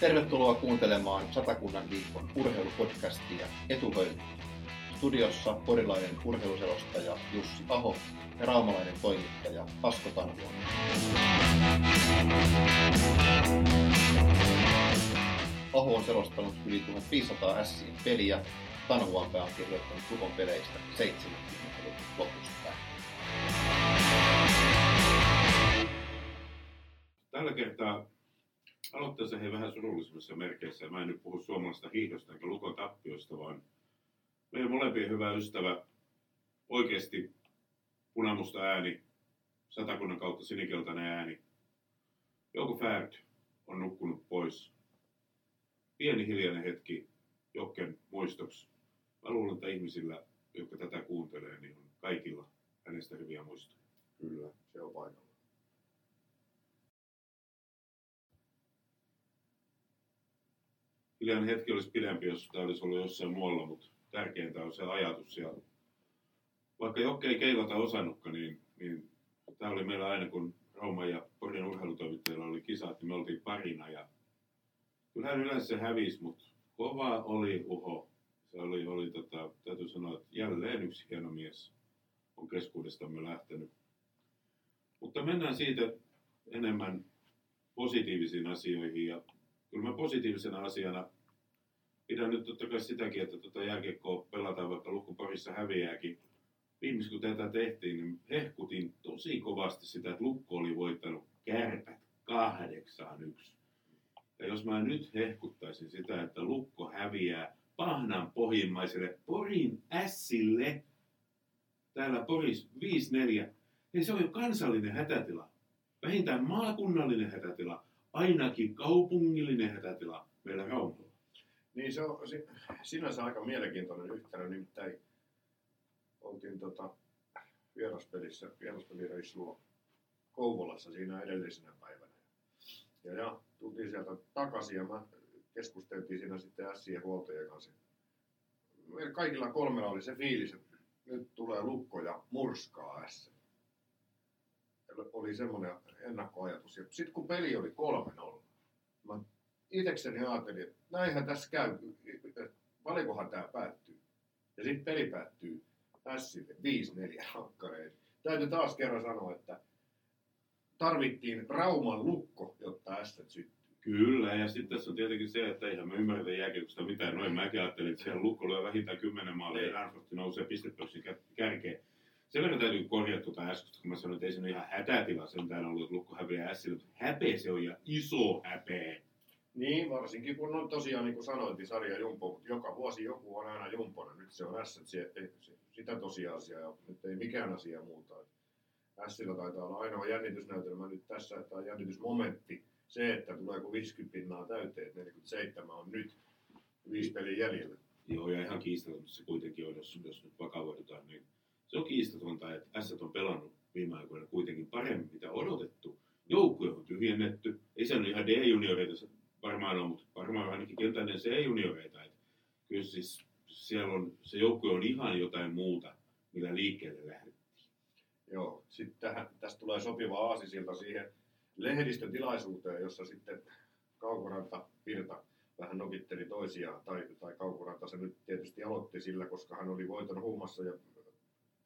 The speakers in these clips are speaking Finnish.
Tervetuloa kuuntelemaan Satakunnan viikon urheilupodcastia Etuhöylä. Studiossa porilainen urheiluselostaja Jussi Aho ja raumalainen toimittaja Asko Tanhuon. Aho on selostanut yli 1500 Sien peliä. Tanhuanpää on kirjoittanut Tukon peleistä 70-luvun lopusta Tällä kertaa aloitteessa he vähän surullisemmissa merkeissä. Mä en nyt puhu suomalaisesta hiihdosta eikä lukon tappiosta, vaan meidän molempien hyvä ystävä, oikeasti punamusta ääni, satakunnan kautta sinikeltainen ääni. Jouko Färd on nukkunut pois. Pieni hiljainen hetki Jokken muistoksi. Mä luulen, että ihmisillä, jotka tätä kuuntelee, niin on kaikilla hänestä hyviä muistoja. Kyllä, se on paikalla. Hiljainen hetki olisi pidempi, jos tämä olisi ollut jossain muualla, mutta tärkeintä on se ajatus. Ja vaikka Jokke ei keilata osannutkaan, niin, niin tämä oli meillä aina, kun Rauman ja Porin urheilutoimittajilla oli kisat, niin me oltiin parina. Ja kyllähän yleensä se hävisi, mutta kova oli uho. Se oli, oli tota, täytyy sanoa, että jälleen yksi hieno mies on keskuudestamme lähtenyt. Mutta mennään siitä enemmän positiivisiin asioihin. Ja kyllä mä positiivisena asiana pidän nyt totta kai sitäkin, että tuota jääkiekkoa pelataan vaikka lukkuparissa häviääkin. Viimeis kun tätä tehtiin, niin hehkutin tosi kovasti sitä, että Lukko oli voittanut kärpät 8-1. Ja jos mä nyt hehkuttaisin sitä, että Lukko häviää pahnan pohjimmaiselle Porin ässille, täällä Poris 5-4, niin se on jo kansallinen hätätila. Vähintään maakunnallinen hätätila, ainakin kaupungillinen hätätila meillä Raumalla. Niin se on sinänsä aika mielenkiintoinen yhtälö, nimittäin oltiin tota, vieraspelissä, vieraspelireissulla Kouvolassa siinä edellisenä päivänä. Ja, ja tultiin sieltä takaisin ja mä keskusteltiin siinä sitten Sien huoltajien kanssa. Meillä kaikilla kolmella oli se fiilis, että nyt tulee lukko ja murskaa S. Oli semmoinen ennakkoajatus. Ja sitten kun peli oli 3-0, mä itekseni ajattelin, että näinhän tässä käy, paljonkohan tämä päättyy. Ja sitten peli päättyy Sille 5-4 hakkareen. Täytyy taas kerran sanoa, että tarvittiin Rauman lukko, jotta S syttyi. Kyllä, ja sitten tässä on tietenkin se, että eihän me ymmärretä jääkiekosta mitään. Noin mäkin ajattelin, että siellä lukko lyö vähintään 10 maalia ja Ranfortti nousee pistepörssin kärkeen. Sen verran täytyy korjata tuota äsken, kun mä sanoin, että ei se ole ihan hätätila sentään ollut, että lukko häviää ässille, mutta häpeä se on ja iso häpeä. Niin, varsinkin kun on tosiaan, niin kuin sanoit, niin sarja jumpo, mutta joka vuosi joku on aina jumpona. Nyt se on S, sitä tosiasiaa ja nyt ei mikään asia muuta. Sillä taitaa olla ainoa jännitysnäytelmä nyt tässä, että on jännitysmomentti se, että tuleeko 50 pinnaa täyteen, että 47 on nyt viisi pelin jäljellä. Joo, ja ihan kiistatonta se kuitenkin on, jos, jos nyt vakavoidutaan, niin se on kiistatonta, että S on pelannut viime aikoina kuitenkin paremmin, mitä odotettu. Joukkue on tyhjennetty. Ei se ole ihan D-junioreita varmaan on, mutta varmaan ainakin keltainen C-junioreita. Että kyllä siis siellä on, se joukkue on ihan jotain muuta, millä liikkeelle lähdettiin. Joo, sitten tästä tulee sopiva aasisilta siihen lehdistötilaisuuteen, jossa sitten Kaukoranta Virta vähän nokitteli toisiaan, tai, tai Kaukoranta se nyt tietysti aloitti sillä, koska hän oli voiton huumassa ja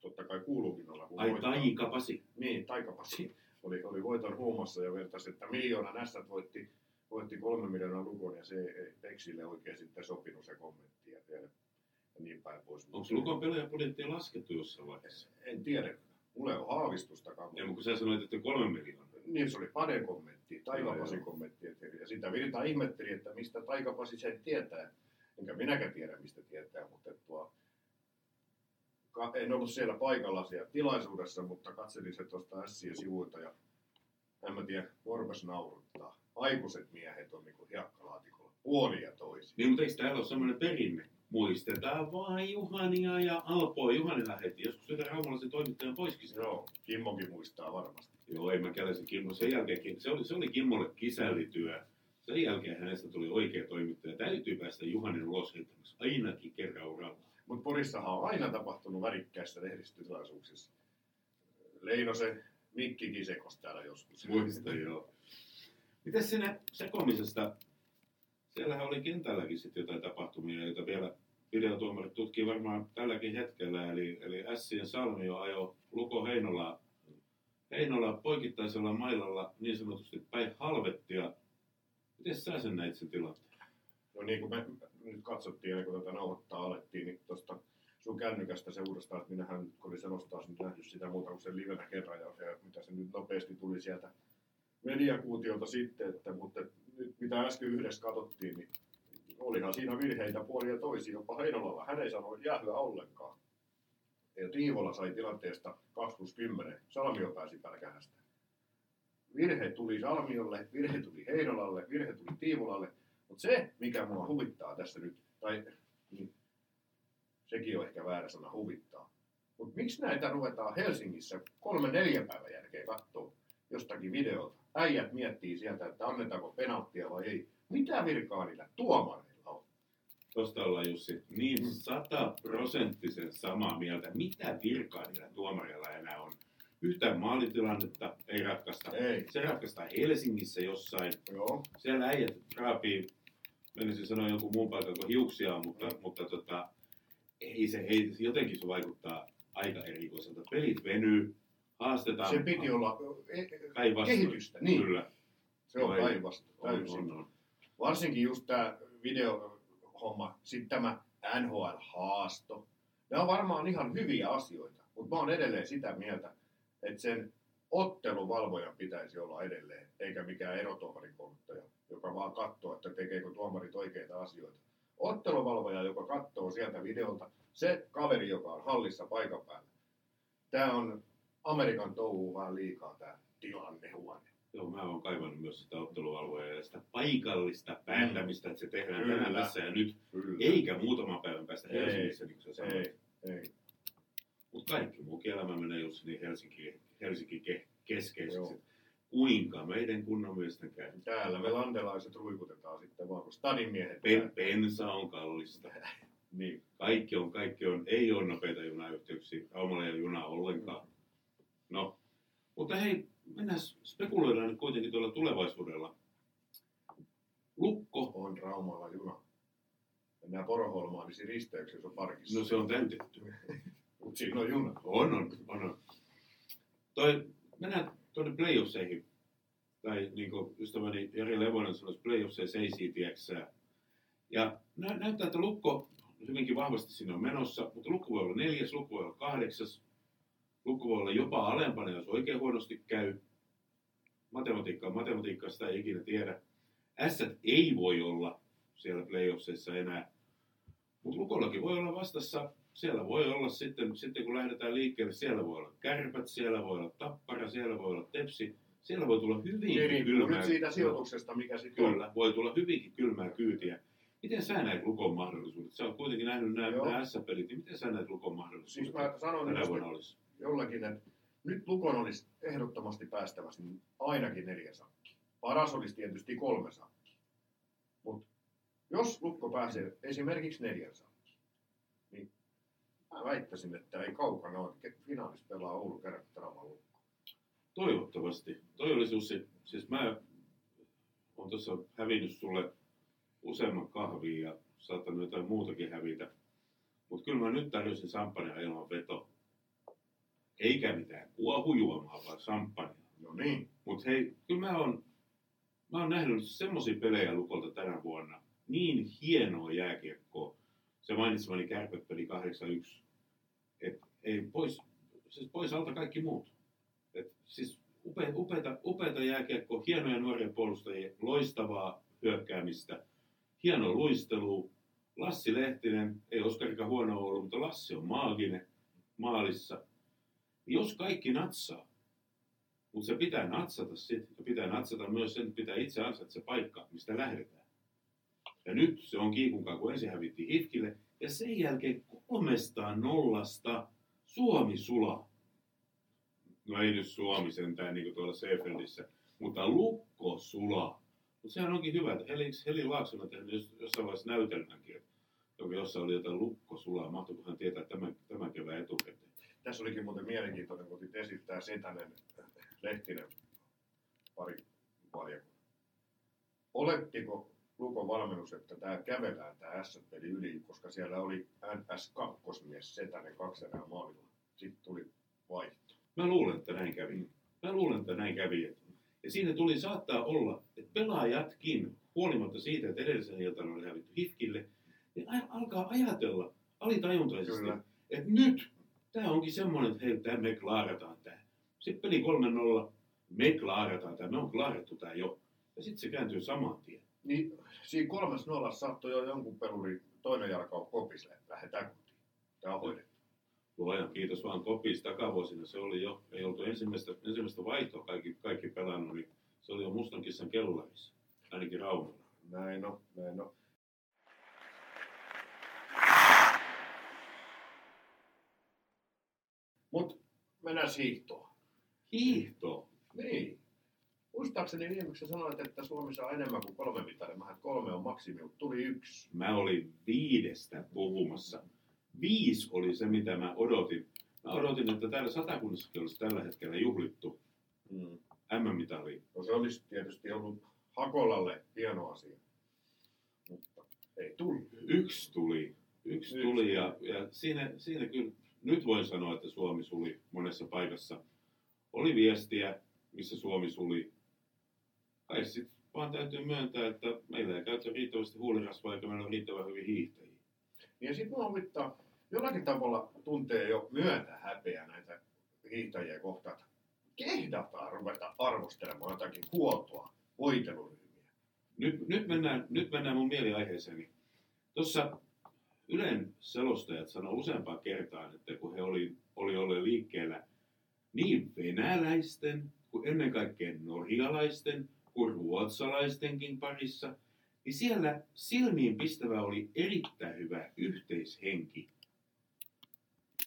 totta kai kuuluukin olla. Ai voittaa. taikapasi. Niin, taikapasi oli, oli voiton huumassa ja vertasi, että miljoonan ässät voitti, voitti kolme miljoonaa lukon ja se ei Pexille oikein sitten sopinut se kommentti ja, ja niin päin pois. Onko Lukon pelaajapudjettia laskettu jossain vaiheessa? En tiedä. Mulla ei ole haavistustakaan. Ja kun sä sanoit, että kolme miljoonaa niin se oli Paden kommentti, Taikapasi kommentti. Ja sitä Virta ihmetteli, että mistä Taikapasi sen tietää. Enkä minäkään tiedä, mistä tietää, mutta en ollut siellä paikalla siellä tilaisuudessa, mutta katselin se tuosta Sien sivuilta ja en mä tiedä, Korves nauruttaa. Aikuiset miehet on niin kuin hiekkalaatikolla, puoli ja toisin. Niin, mutta eikö täällä ole sellainen perinne? Muistetaan vaan Juhania ja Alpoa. Juhani lähetti joskus yhden raumalaisen toimittajan poiskin. Joo, Kimmokin muistaa varmasti. Joo, en mä se Kimmo. Sen jälkeen, se oli, se oli Kimmolle kisällityö. Sen jälkeen hänestä tuli oikea toimittaja. Täytyy päästä Juhanin ulos ainakin kerran uralla. Mutta Porissahan on aina tapahtunut värikkäissä lehdistötilaisuuksissa. Leinosen Mikki Kisekos täällä joskus. Muista, joo. Miten sinne sekomisesta siellähän oli kentälläkin sitten jotain tapahtumia, joita vielä videotuomarit tutkii varmaan tälläkin hetkellä. Eli, eli Sien Salmio ajo Luko Heinola, Heinola poikittaisella mailalla niin sanotusti päin halvettia. Miten sä sen näit sen tilanteen? No niin kuin me nyt katsottiin kuin tätä nauhoittaa alettiin, niin tuosta sun kännykästä se uudestaan, että minähän kun oli selostaa nyt nähnyt sitä muuta kuin sen livenä kerran ja se, mitä se nyt nopeasti tuli sieltä mediakuutiolta sitten, että, mutta nyt mitä äsken yhdessä katsottiin, niin olihan siinä virheitä puolia ja toisia, jopa Heinolalla. Hän ei sanonut jäähyä ollenkaan. Ja Tiivola sai tilanteesta 2 plus 10. Salmio pääsi pälkähästä. Virhe tuli Salmiolle, virhe tuli Heinolalle, virhe tuli Tiivolalle. Mutta se, mikä mua huvittaa tässä nyt, tai niin, sekin on ehkä väärä sana huvittaa. Mutta miksi näitä ruvetaan Helsingissä kolme neljä päivän jälkeen katsoa jostakin videolta? Äijät miettii sieltä, että annetaanko penalttia vai ei. Mitä virkaa niillä tuomareilla on? Tuosta ollaan Jussi niin sataprosenttisen samaa mieltä. Mitä virkaa niillä tuomareilla enää on? Yhtään maalitilannetta ei ratkaista. Ei. Se ratkaistaan Helsingissä jossain. Joo. Siellä äijät raapii, menisin sanoa jonkun muun paikan kuin hiuksia, mutta, mutta tota, ei se, ei, jotenkin se vaikuttaa aika erikoiselta. Pelit venyy, haastetaan. Se piti olla e- päinvastoin. kehitystä. Niin, Kyllä. se on päinvastoin. Varsinkin just tämä videohomma, sitten tämä NHL-haasto. Ne on varmaan ihan hyviä asioita, mutta mä oon edelleen sitä mieltä, että sen otteluvalvojan pitäisi olla edelleen, eikä mikään erotuomarikouluttaja, joka vaan katsoo, että tekeekö tuomarit oikeita asioita. Otteluvalvoja, joka katsoo sieltä videolta, se kaveri, joka on hallissa paikan päällä. Tämä on Amerikan touhu vähän liikaa tämä tilannehuone. Joo, mä oon kaivannut myös sitä otteluvalvojaa ja sitä paikallista päättämistä, että se tehdään Kyllä. tänään tässä ja nyt, Kyllä. eikä muutaman päivän päästä. Helsingissä, niin kuin sä sanoit. Ei, ei. Mutta kaikki muukin elämä menee just niin Helsinki, Helsinki ke, keskeiseksi. Kuinka meidän kunnon miesten käy? Täällä me landelaiset ruikutetaan sitten vaan, kun stadin miehet Pen, bensa on kallista. Niin. Kaikki on, kaikki on, ei ole nopeita junayhteyksiä. Raumalla ei ole junaa ollenkaan. No, mutta hei, mennään spekuloidaan nyt kuitenkin tuolla tulevaisuudella. Lukko, On Raumalla juna. Mennään Poroholmaan, niin risteyksessä on parkissa. no se on täytetty. Mutta siinä on juna. On, on, on. Toi, mennään tuonne playoffseihin. Tai niin kuin ystäväni Jari Levonen sanoisi, playoffseihin seisii, tieksää. Ja nä- näyttää, että Lukko hyvinkin vahvasti sinne on menossa, mutta Lukko voi olla neljäs, Lukko voi olla kahdeksas. Lukko voi olla jopa alempana, jos oikein huonosti käy. Matematiikkaa, matematiikkaa sitä ei ikinä tiedä. S ei voi olla siellä playoffseissa enää. Mutta Lukollakin voi olla vastassa, siellä voi olla sitten, sitten kun lähdetään liikkeelle, siellä voi olla kärpät, siellä voi olla tappara, siellä voi olla tepsi, siellä voi tulla hyvinkin Niin riippuu kylmää. nyt siitä sijoituksesta, mikä sitten on. Kyllä, voi tulla hyvinkin kylmää kyytiä. Miten sä näet Lukon mahdollisuudet? Sä oot kuitenkin nähnyt nämä, Joo. nämä S-pelit, niin miten sä näet Lukon mahdollisuudet? Siis mä sanon tänä vuonna olisi. jollakin, että nyt Lukon olisi ehdottomasti päästävästi niin ainakin neljä sakki. Paras olisi tietysti kolme sakki. Mutta jos Lukko pääsee esimerkiksi neljän sakki, niin mä väittäisin, että ei kaukana ole. Finaalissa pelaa Oulu Kärpät Lukko. Toivottavasti. Toi olisi Jussi, siis mä oon tuossa hävinnyt sulle useamman kahvin ja saattanut jotain muutakin hävitä. Mutta kyllä mä nyt tarjosin samppania ilman veto. Eikä mitään kuohujuomaa, vaan samppania. No niin. Mutta hei, kyllä mä oon, mä oon nähnyt semmosia pelejä Lukolta tänä vuonna. Niin hienoa jääkiekkoa. Se mainitsemani kärpöpeli 8-1. Ei pois, siis pois alta kaikki muut. Et siis upe, upeata, upeata jääkiekkoa, hienoja nuoria puolustajia, loistavaa hyökkäämistä, hienoa luistelua. Lassi Lehtinen, ei Oskarikaan huono ollut, mutta Lassi on maaginen maalissa. Jos kaikki natsaa, mutta se pitää natsata sitten, ja pitää natsata myös sen, että pitää itse ansaita se paikka, mistä lähdetään. Ja nyt se on kiikunkaan, kun ensin hävittiin Hitkille, ja sen jälkeen kolmesta nollasta Suomi sulaa. No ei nyt Suomi sentään niin kuin tuolla Seefeldissä, mutta Lukko sulaa. Mutta sehän onkin hyvä, että Heli, Heli Laakson on tehnyt jos- jossain vaiheessa näytelmänkin, joka jossain oli jotain Lukko sulaa. Mahtoiko hän tietää tämän, tämän kevään etukäteen? Tässä olikin muuten mielenkiintoinen, kun esittää Setänen, Lehtinen pari valiokunnan. Olettiko Lukon valmennus, että tämä kävelään tämä S-peli yli, koska siellä oli NS2-mies Setänen kaksi erää maalilla. Sitten tuli vaihto. Mä luulen, että näin kävi. Mä luulen, että näin kävi. Ja siinä tuli saattaa olla, että pelaajatkin, huolimatta siitä, että edellisen iltana oli hävitty hifkille, niin alkaa ajatella alitajuntaisesti, Kyllä. että nyt tämä onkin semmoinen, että hei, tää me klaarataan tämä. Sitten peli 3-0, me klaarataan tämä, me on klaarattu tämä jo. Ja sitten se kääntyy saman tien. Niin siinä kolmas nollassa saattoi jo jonkun peluri toinen jalka on kopisle, että lähdetään kotiin. Tämä on hoidettu. Luojan kiitos vaan kopis takavuosina. Se oli jo, ei oltu ensimmäistä, ensimmäistä vaihtoa kaikki, kaikki pelannut, niin se oli jo mustan kissan kellarissa. Ainakin Raumalla. Näin on, näin on. Mut mennään hiihtoon. Hiihto. Niin. Muistaakseni viimeksi sanoit, että Suomi saa enemmän kuin kolme mitalia. Mä kolme on maksimi, mutta tuli yksi. Mä olin viidestä puhumassa. Viisi oli se, mitä mä odotin. Mä odotin, että täällä satakunnassakin olisi tällä hetkellä juhlittu Mm. M-mitali. No se olisi tietysti ollut Hakolalle hieno asia. Mutta ei tullut. Yksi tuli. Yksi Yksi tuli ja, ja siinä, siinä kyllä, nyt voin sanoa, että Suomi suli monessa paikassa. Oli viestiä, missä Suomi suli. Kai sitten vaan täytyy myöntää, että meillä ei käytä riittävästi huulirasvaa eikä meillä ole riittävän hyvin hiihtäjiä. Niin ja sitten mua huvittaa, jollakin tavalla tuntee jo myöntä häpeä näitä hiihtäjiä kohtaan. että Kehdataan ruveta arvostelemaan jotakin huoltoa, voiteluryhmiä. Nyt, nyt, mennään, nyt mennään mun mieliaiheeseeni. Tuossa Ylen selostajat sanoi useampaan kertaan, että kun he oli, oli olleet liikkeellä niin venäläisten kuin ennen kaikkea norjalaisten kuin ruotsalaistenkin parissa, niin siellä silmiin pistävä oli erittäin hyvä yhteishenki.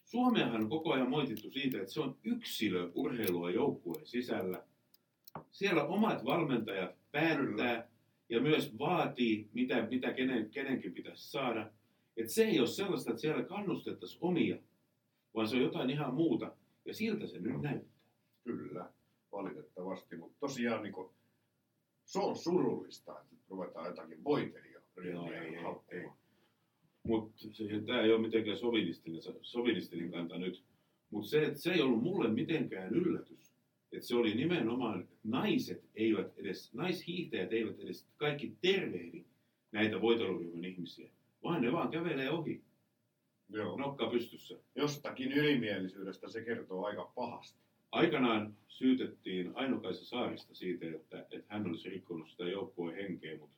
Suomeahan on koko ajan moitittu siitä, että se on yksilöurheilua joukkueen sisällä. Siellä omat valmentajat päättää ja myös vaatii, mitä, mitä kenen, kenenkin pitäisi saada. Et se ei ole sellaista, että siellä kannustettaisiin omia, vaan se on jotain ihan muuta. Ja siltä se nyt näyttää. Kyllä, valitettavasti. Mutta tosiaan niin kuin, se on surullista, että ruvetaan jotakin voitelijaa Joo, ei, ryhmiä ei, haukkumaan. Mutta tämä ei ole mitenkään sovinistinen, sovinistinen kanta nyt. Mutta se, että se ei ollut mulle mitenkään yllätys. Että se oli nimenomaan, että naiset eivät edes, naishiihtäjät eivät edes kaikki tervehdi näitä voiteluryhmän ihmisiä, vaan ne vaan kävelee ohi, Joo. nokka pystyssä. Jostakin ylimielisyydestä se kertoo aika pahasti. Aikanaan syytettiin Aino-Kaisa Saarista siitä, että, että hän olisi rikkonut sitä joukkueen henkeä, mutta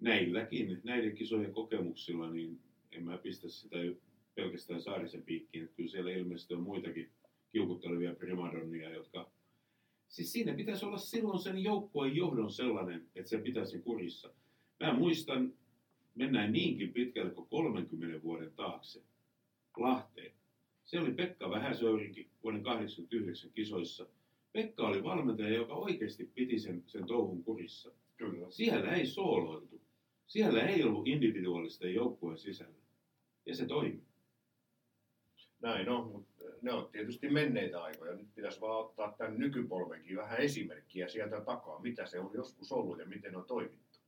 näilläkin, näiden kisojen kokemuksilla, niin en mä pistä sitä pelkästään Saarisen piikkiin. Kyllä siellä ilmeisesti on muitakin kiukuttelevia primadonnia, jotka... Siis siinä pitäisi olla silloin sen joukkueen johdon sellainen, että se pitäisi kurissa. Mä muistan, mennään niinkin pitkälle kuin 30 vuoden taakse Lahteen. Se oli Pekka Vähäsöyrinki vuoden 89 kisoissa. Pekka oli valmentaja, joka oikeasti piti sen, sen touhun kurissa. Kyllä. Siellä ei sooloiltu. Siellä ei ollut individuaalisten joukkueen sisällä. Ja se toimi. Näin on, mutta ne on tietysti menneitä aikoja. Nyt pitäisi vaan ottaa tämän nykypolvenkin vähän esimerkkiä sieltä takaa, mitä se on joskus ollut ja miten on toimittu.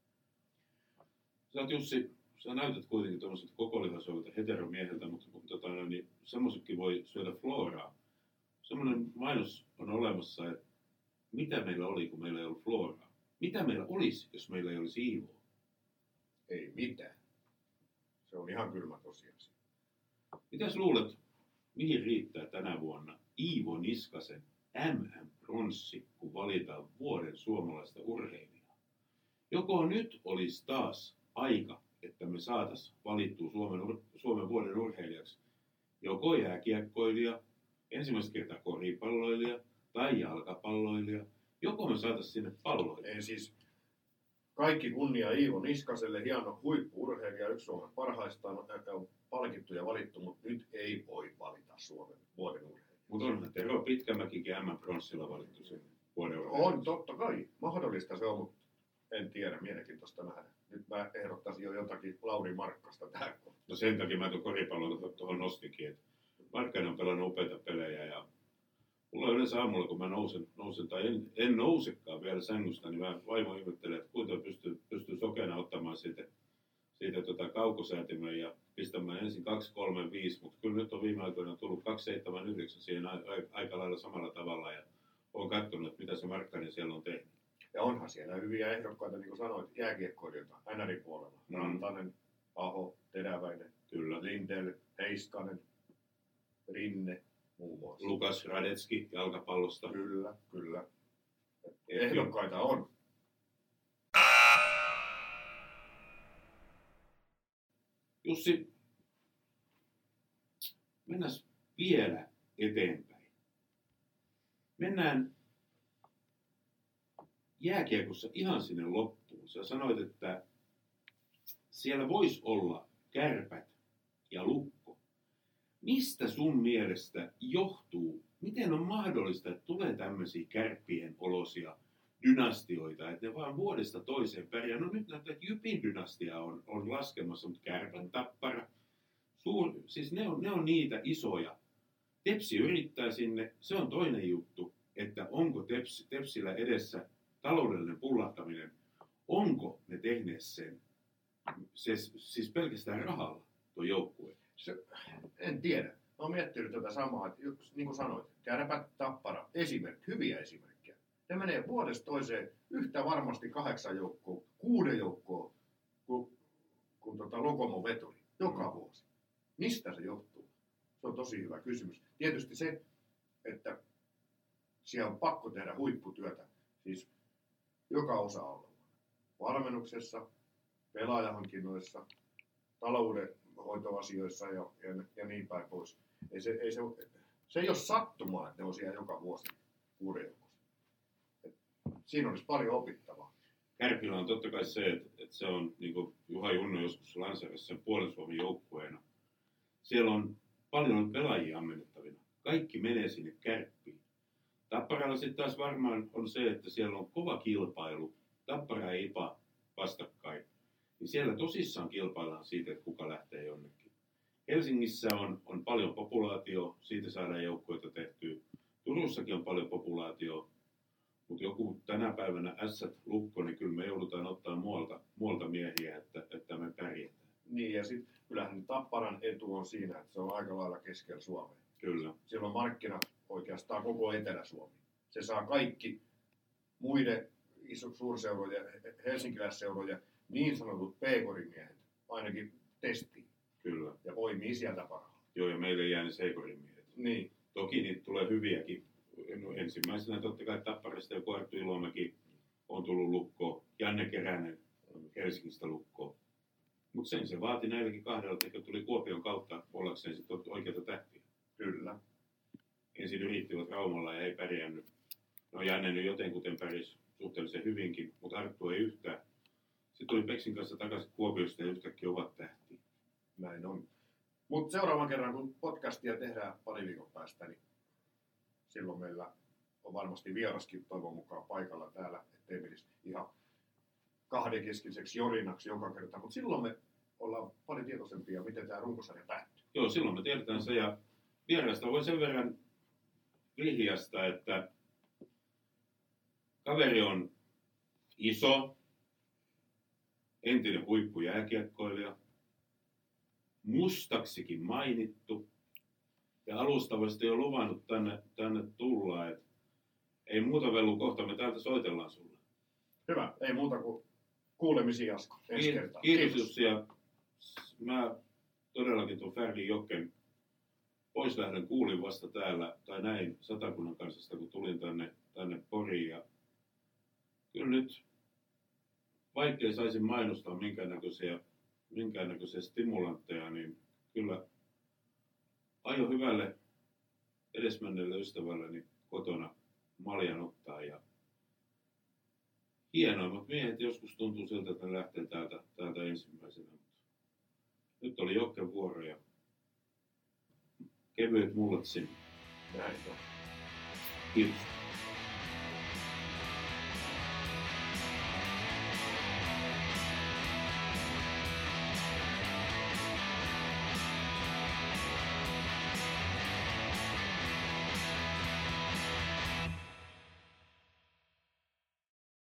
Sä oot Jussi, sä näytät kuitenkin tuommoiselta kokolihasoilta heteromieheltä, mutta, mutta tota, niin semmoisetkin voi syödä floraa. Semmoinen mainos on olemassa, että mitä meillä oli, kun meillä ei ollut floraa. Mitä meillä olisi, jos meillä ei olisi Iivoa? Ei mitään. Se on ihan kylmä tosiasia. Mitäs luulet, mihin riittää tänä vuonna Iivo Niskasen MM-pronssi, kun valitaan vuoden suomalaista urheilijaa? Joko nyt olisi taas aika, että me saatas valittua Suomen, Suomen vuoden urheilijaksi joko jääkiekkoilija, ensimmäistä kertaa koripalloilija tai jalkapalloilija, joko me saatas sinne palloilija. Ei siis kaikki kunnia Iivo Niskaselle, hieno huippu-urheilija, yksi Suomen parhaista on, on palkittu ja valittu, mutta nyt ei voi valita Suomen vuoden urheilija. Mutta onhan Tero Pitkämäkikin MM-pronssilla valittu sen vuoden On, urheilijaksi. totta kai. Mahdollista se on, mutta en tiedä. Mielenkiintoista nähdä. Nyt mä ehdottaisin jo jotakin Lauri Markkasta tähän. No sen takia mä tuon koripallon tuohon nostinkin, että Markkanen on pelannut upeita pelejä ja Mulla yleensä aamulla, kun mä nousen, nousen tai en, en nousekaan vielä sängystä, niin mä vaimo ihmettelee, että kuinka pystyy, pystyy sokeena ottamaan siitä, siitä tota kaukosäätimen ja pistämään ensin 235, mutta kyllä nyt on viime aikoina tullut 279 siihen a- a- aika lailla samalla tavalla ja olen katsonut, että mitä se Markkanen siellä on tehnyt. Ja onhan siellä hyviä ehdokkaita, niin kuin sanoit, jääkiekkoilijoita NRin puolella. Mm. Rantanen, Aho, Teräväinen, Kyllä. Lindell, Heiskanen, Rinne muun muassa. Lukas Radetski jalkapallosta. Kyllä, kyllä. Ehdokkaita on. Jussi, mennään vielä eteenpäin. Mennään jääkiekossa ihan sinne loppuun. Sä sanoit, että siellä voisi olla kärpät ja lukko. Mistä sun mielestä johtuu, miten on mahdollista, että tulee tämmöisiä kärppien olosia dynastioita, että ne vaan vuodesta toiseen pärjää. No nyt näyttää, että Jypin dynastia on, on laskemassa, mutta kärpän tappara, suur, siis ne on, ne on niitä isoja. Tepsi yrittää sinne, se on toinen juttu, että onko Tepsi, Tepsillä edessä taloudellinen pullattaminen, onko ne tehneet sen, se, siis pelkästään rahalla tuo joukkue. Se, en tiedä. Mä oon miettinyt tätä samaa, että just niin kuin sanoit, kärpät, tappara, esimerkki, hyviä esimerkkejä. Ne menee vuodesta toiseen yhtä varmasti kahdeksan joukkoa, kuuden joukkoa kuin, kuin tota Lokomo veturi, joka vuosi. Mistä se johtuu? Se on tosi hyvä kysymys. Tietysti se, että siellä on pakko tehdä huipputyötä, siis joka osa-alueella. Valmennuksessa, pelaajahankinnoissa, taloudenhoitoasioissa ja, ja, ja niin päin pois. Ei se, ei se, se ei ole sattumaa, että ne on siellä joka vuosi kuuden joukossa. Et Siinä olisi paljon opittavaa. Kärpillä on totta kai se, että, että se on, niin kuin Juha Junno joskus lanseerasi sen puolen Suomen joukkueena. Siellä on paljon pelaajia ammennettavina. Kaikki menee sinne kärppiin. Tapparalla sitten taas varmaan on se, että siellä on kova kilpailu. Tappara ja IPA vastakkain. Niin siellä tosissaan kilpaillaan siitä, että kuka lähtee jonnekin. Helsingissä on, on paljon populaatio, siitä saadaan joukkueita tehtyä. Turussakin on paljon populaatio, mutta joku tänä päivänä ässät lukko, niin kyllä me joudutaan ottaa muualta, muualta miehiä, että, että me pärjätään. Niin ja sitten kyllähän Tapparan etu on siinä, että se on aika lailla keskellä Suomea. Kyllä, Siellä on markkina oikeastaan koko Etelä-Suomi. Se saa kaikki muiden iso suurseuroja, helsinkiläisseuroja, niin sanotut p-korimiehet ainakin testiin kyllä. ja poimii sieltä parhaalla. Joo, ja meille jää ne miehet. Niin, Toki niitä tulee hyviäkin. No, ensimmäisenä totta kai Tapparista ja Arttu Ilomäki on tullut lukkoon. Janne Keränen Helsingistä lukkoon. Mutta sen se vaati näilläkin kahdella, että tuli Kuopion kautta ollakseen sitten oikeita tähtiä. Yrittivät Raumalla ja ei pärjännyt. No Janne nyt jotenkuten pärjäsi suhteellisen hyvinkin, mutta Arttu ei yhtään. Sitten tuli Peksin kanssa takaisin Kuopiosta ja yhtäkkiä ovat tähtiä. Näin on. Mutta seuraavan kerran, kun podcastia tehdään pari viikon päästä, niin silloin meillä on varmasti vieraskin toivon mukaan paikalla täällä, ettei menisi ihan kahdenkeskiseksi jorinaksi joka kerta. Mutta silloin me ollaan paljon tietoisempia, miten tämä runkosarja päättyy. Joo, silloin me tiedetään se ja vierasta voi sen verran vihjasta, että kaveri on iso, entinen huippujääkiekkoilija, mustaksikin mainittu ja alustavasti jo luvannut tänne, tänne tulla, että ei muuta velu kohta, me täältä soitellaan sulle. Hyvä, ei muuta kuin kuulemisia Jasko. Ensi Kiit- kertaa. Kiitos Jussi ja mä todellakin tuon Färdi Jokken poislähdön kuulin vasta täällä, tai näin Satakunnan kansasta, kun tulin tänne, tänne Poriin. Ja kyllä nyt, vaikkei saisin mainostaa minkäännäköisiä, minkäännäköisiä stimulantteja, niin kyllä aio hyvälle edesmenneelle ystävälleni kotona maljan ottaa ja hienoimmat miehet joskus tuntuu siltä, että ne lähtee täältä, täältä ensimmäisenä. Nyt oli Jokken vuoro ja kevyet mullat sinne. Näin on. Kiitos.